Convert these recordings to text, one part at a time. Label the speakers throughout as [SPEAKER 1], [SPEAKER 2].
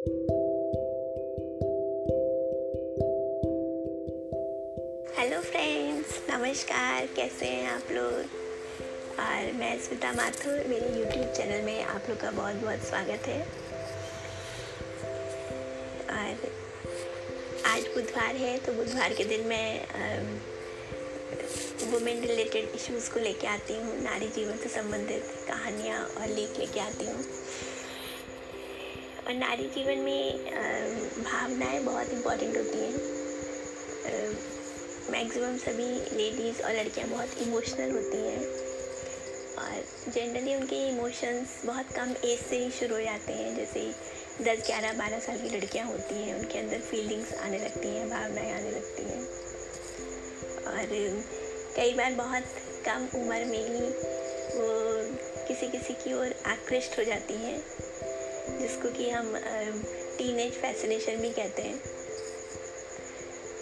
[SPEAKER 1] Hello friends नमस्कार. कैसे हैं आप लोग? और मैं स्मिता माथुर. मेरे यूट्यूब चैनल में आप लोग का बहुत बहुत स्वागत है. और आज बुधवार है तो बुधवार के दिन मैं वुमेन रिलेटेड इश्यूज़ को लेके आती हूँ. नारी जीवन से संबंधित कहानियाँ और लेख लेके आती हूँ. और नारी जीवन में भावनाएँ बहुत इंपॉर्टेंट होती हैं। मैक्सिमम सभी लेडीज़ और लड़कियाँ बहुत इमोशनल होती हैं। और जनरली उनके इमोशंस बहुत कम एज से ही शुरू हो जाते हैं। जैसे दस, ग्यारह, बारह साल की लड़कियाँ होती हैं, उनके अंदर फीलिंग्स आने लगती हैं, भावनाएँ आने लगती हैं। और कई बार बहुत कम उम्र में ही वो किसी किसी की ओर आकृष्ट हो जाती हैं। जिसको कि हम टीनेज फैसिनेशन भी कहते हैं।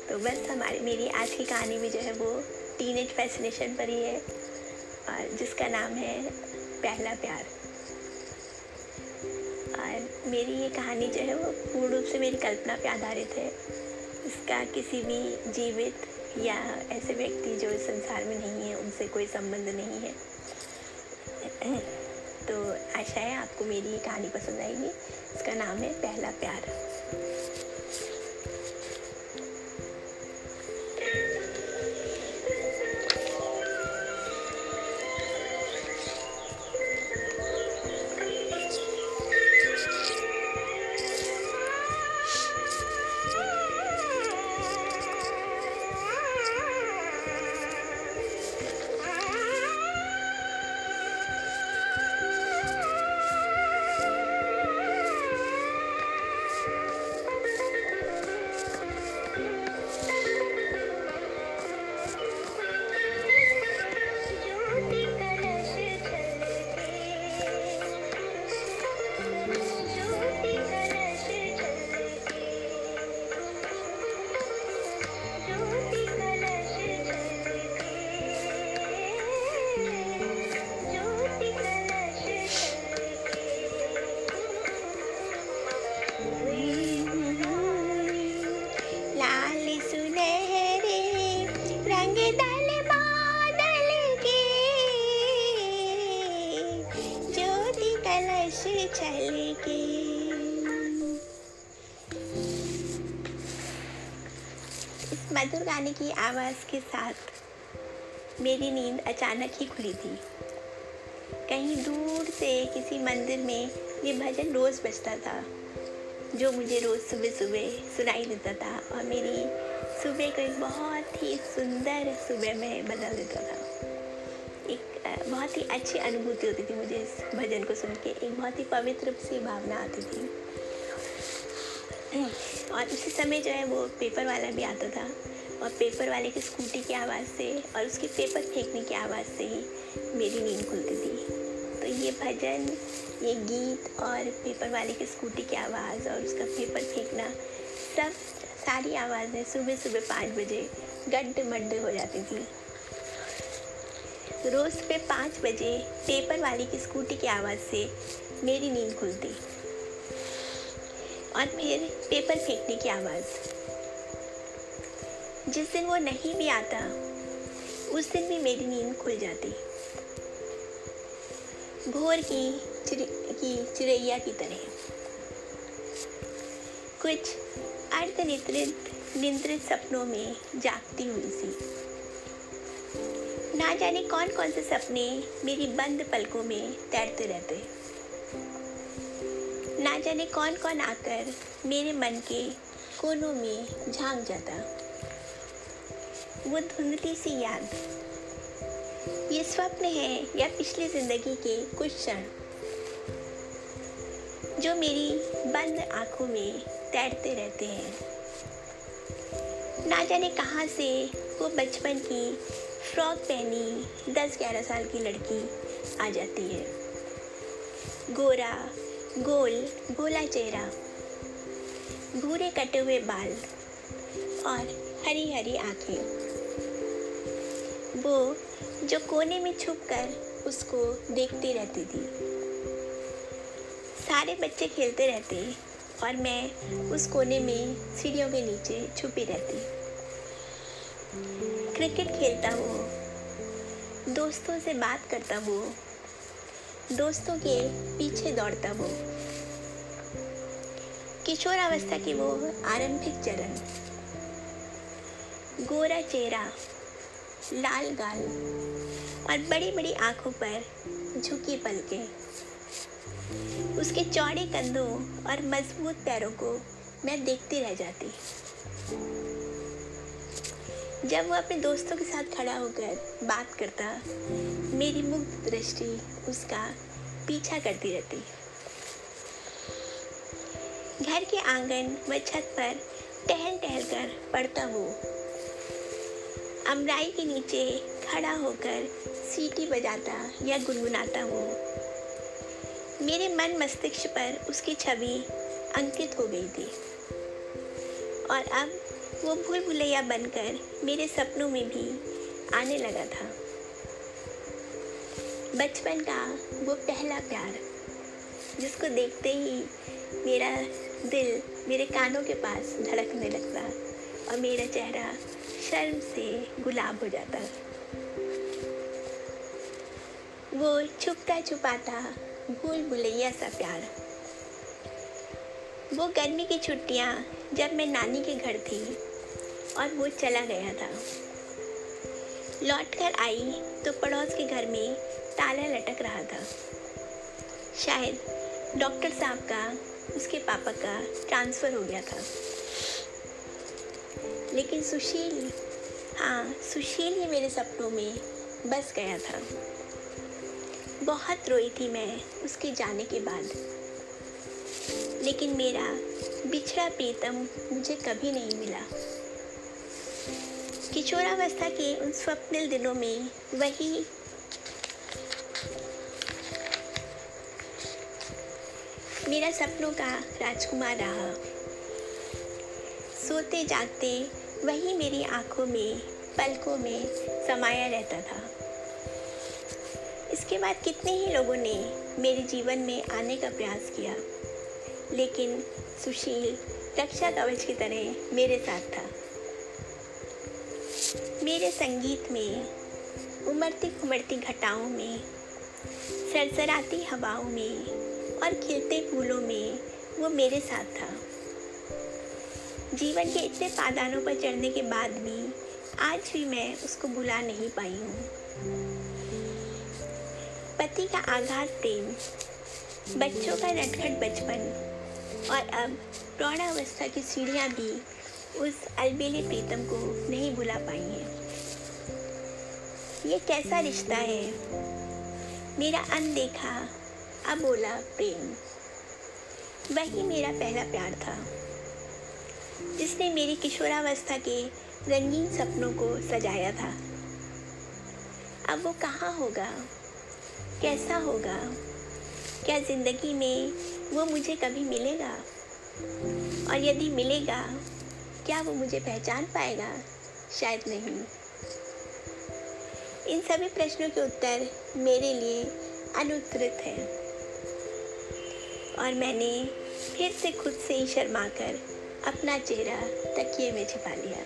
[SPEAKER 1] तो बस हमारी, मेरी आज की कहानी भी जो है वो टीन एज फैसिनेशन पर ही है और जिसका नाम है पहला प्यार। और मेरी ये कहानी जो है वो पूर्ण रूप से मेरी कल्पना पे आधारित है। इसका किसी भी जीवित या ऐसे व्यक्ति जो इस संसार में नहीं है, उनसे कोई संबंध नहीं है। आशा है। आपको मेरी ये कहानी पसंद आएगी। इसका नाम है पहला प्यार। गाने की आवाज़ के साथ मेरी नींद अचानक ही खुली थी। कहीं दूर से किसी मंदिर में ये भजन रोज़ बजता था, जो मुझे रोज़ सुबह सुबह सुनाई देता था और मेरी सुबह को एक बहुत ही सुंदर सुबह में बदल देता था। एक बहुत ही अच्छी अनुभूति होती थी मुझे इस भजन को सुन के, एक बहुत ही पवित्र सी भावना आती थी। और उसी समय जो है वो पेपर वाला भी आता था। और पेपर वाले की स्कूटी की आवाज़ से और उसके पेपर फेंकने की आवाज़ से ही मेरी नींद खुलती थी। तो ये भजन, ये गीत और पेपर वाले की स्कूटी की आवाज़ और उसका पेपर फेंकना, सब सारी आवाज़ें सुबह सुबह पाँच बजे गड्ढ मड्ढ हो जाती थी। रोज़ सुबह पाँच बजे पेपर वाली की स्कूटी की आवाज़ से मेरी नींद खुलती और फिर पेपर फेंकने की आवाज़। जिस दिन वो नहीं भी आता उस दिन भी मेरी नींद खुल जाती। भोर की चिर, की चिड़ैया की तरह। कुछ अर्धनिद्रित निंद्रित सपनों में जागती हुई सी ना जाने कौन कौन से सपने मेरी बंद पलकों में तैरते रहते। ना जाने कौन कौन आकर मेरे मन के कोनों में झाँक जाता। वो धुंधली सी याद। ये स्वप्न है या पिछली ज़िंदगी के कुछ क्षण। जो मेरी बंद आँखों में तैरते रहते हैं। ना जाने कहाँ से वो बचपन की फ्रॉक पहनी दस ग्यारह साल की लड़की आ जाती है। गोरा, गोल, गोला चेहरा, भूरे कटे हुए बाल और हरी हरी आँखें। वो जो कोने में छुप कर उसको देखती रहती थी। सारे बच्चे खेलते रहते और मैं उस कोने में सीढ़ियों के नीचे छुपी रहती। क्रिकेट खेलता वो, दोस्तों से बात करता वो, दोस्तों के पीछे दौड़ता वो। किशोरावस्था के वो आरंभिक चरण। गोरा चेहरा लाल गाल और बड़ी बड़ी आँखों पर झुकी पलकें। उसके चौड़े कंधों और मज़बूत पैरों को मैं देखती रह जाती। जब वो अपने दोस्तों के साथ खड़ा होकर बात करता, मेरी मुग्ध दृष्टि उसका पीछा करती रहती। घर के आँगन व छत पर टहल टहल कर पड़ता वो अमराई के नीचे खड़ा होकर सीटी बजाता या गुनगुनाता वो मेरे मन मस्तिष्क पर उसकी छवि अंकित हो गई थी। और अब वो भूल भुलैया बनकर मेरे सपनों में भी आने लगा था। बचपन का वो पहला प्यार, जिसको देखते ही मेरा दिल मेरे कानों के पास धड़कने लगता और मेरा चेहरा शर्म से गुलाब हो जाता। वो छुपता छुपाता, भूल भुलैया सा प्यार। वो गर्मी की छुट्टियाँ जब मैं नानी के घर थी और वो चला गया था। लौट कर आई तो पड़ोस के घर में ताला लटक रहा था। शायद डॉक्टर साहब का, उसके पापा का ट्रांसफ़र हो गया था। लेकिन सुशील हाँ सुशील ही मेरे सपनों में बस गया था। बहुत रोई थी मैं उसके जाने के बाद। लेकिन मेरा बिछड़ा प्रीतम मुझे कभी नहीं मिला। किशोरावस्था के उन स्वप्निल दिनों में वही मेरा सपनों का राजकुमार रहा। सोते जागते वही मेरी आँखों में, पलकों में समाया रहता था। इसके बाद कितने ही लोगों ने मेरे जीवन में आने का प्रयास किया, लेकिन सुशील रक्षा कवच की तरह मेरे साथ था। मेरे संगीत में उमड़ती उमड़ती घटाओं में, सरसराती हवाओं में और खिलते फूलों में वो मेरे साथ था। जीवन के इतने पादानों पर चढ़ने के बाद भी आज भी मैं उसको भुला नहीं पाई हूँ। पति का आघात प्रेम, बच्चों का नटखट बचपन और अब प्रौढ़ावस्था की सीढ़ियाँ भी उस अलबेले प्रीतम को नहीं भुला पाई हैं। ये कैसा रिश्ता है? मेरा अनदेखा, अबोला प्रेम। वही मेरा पहला प्यार था। जिसने मेरी किशोरावस्था के रंगीन सपनों को सजाया था। अब वो कहाँ होगा? कैसा होगा? क्या ज़िंदगी में वो मुझे कभी मिलेगा? और यदि मिलेगा, क्या वो मुझे पहचान पाएगा? शायद नहीं। इन सभी प्रश्नों के उत्तर मेरे लिए अनुत्तरित हैं। और मैंने फिर से खुद से ही शर्मा कर अपना चेहरा तकिए में छिपा लिया।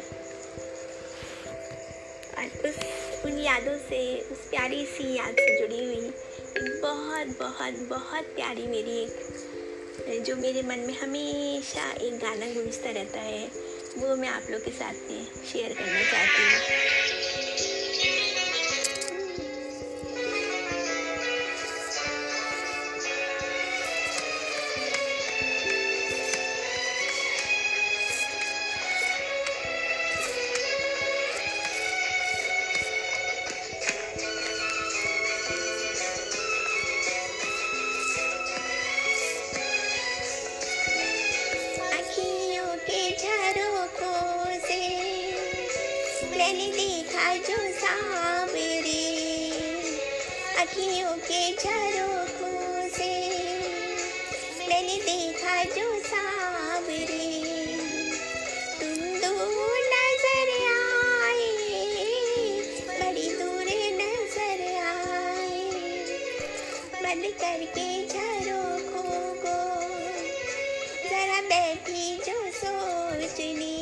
[SPEAKER 1] और उस, उन यादों से, उस प्यारी सी याद से जुड़ी हुई बहुत बहुत बहुत प्यारी मेरी एक, जो मेरे मन में हमेशा एक गाना गूंजता रहता है, वो मैं आप लोग के साथ में शेयर करना चाहती हूँ। देखा जो सांवरे तुम दूर नज़र आए, बड़ी दूर नज़र आए। बंद करके झरोखों को जरा बैठी जो सोचनी।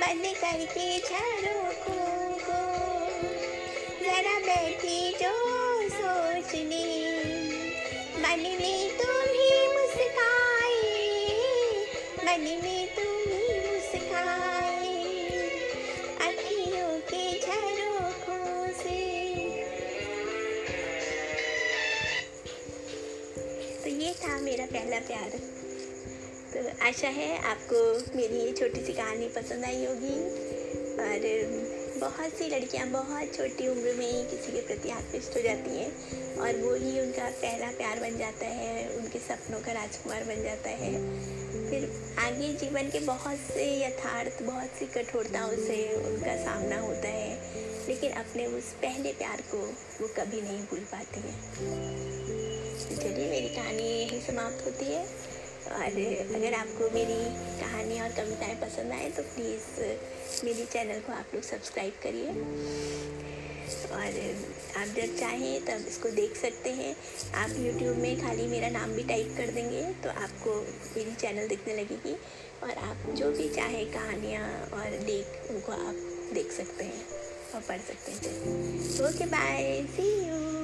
[SPEAKER 1] बंद करके झरोखों को जरा बैठी जो सोचनी। मन में तुम मुस्काए में तुम ही मुस्काए, अखियों के झरोखों से। तो ये था मेरा पहला प्यार। तो आशा है आपको मेरी ये छोटी सी कहानी पसंद आई होगी। और बहुत सी लड़कियाँ बहुत छोटी उम्र में ही किसी के प्रति आकृष्ट हो जाती हैं। और वो ही उनका पहला प्यार बन जाता है, उनके सपनों का राजकुमार बन जाता है। फिर आगे जीवन के बहुत से यथार्थ, बहुत सी कठोरताओं से उनका सामना होता है, लेकिन अपने उस पहले प्यार को वो कभी नहीं भूल पाती हैं। चलिए, मेरी कहानी यही समाप्त होती है। और अगर आपको मेरी कहानी और कविताएँ पसंद आए तो प्लीज़ मेरी चैनल को आप लोग सब्सक्राइब करिए। और आप जब चाहें तब इसको देख सकते हैं। आप YouTube में खाली मेरा नाम भी टाइप कर देंगे तो आपको मेरी चैनल दिखने लगेगी और आप जो भी चाहे कहानियाँ और लेख उनको आप देख सकते हैं और पढ़ सकते हैं। Okay bye C you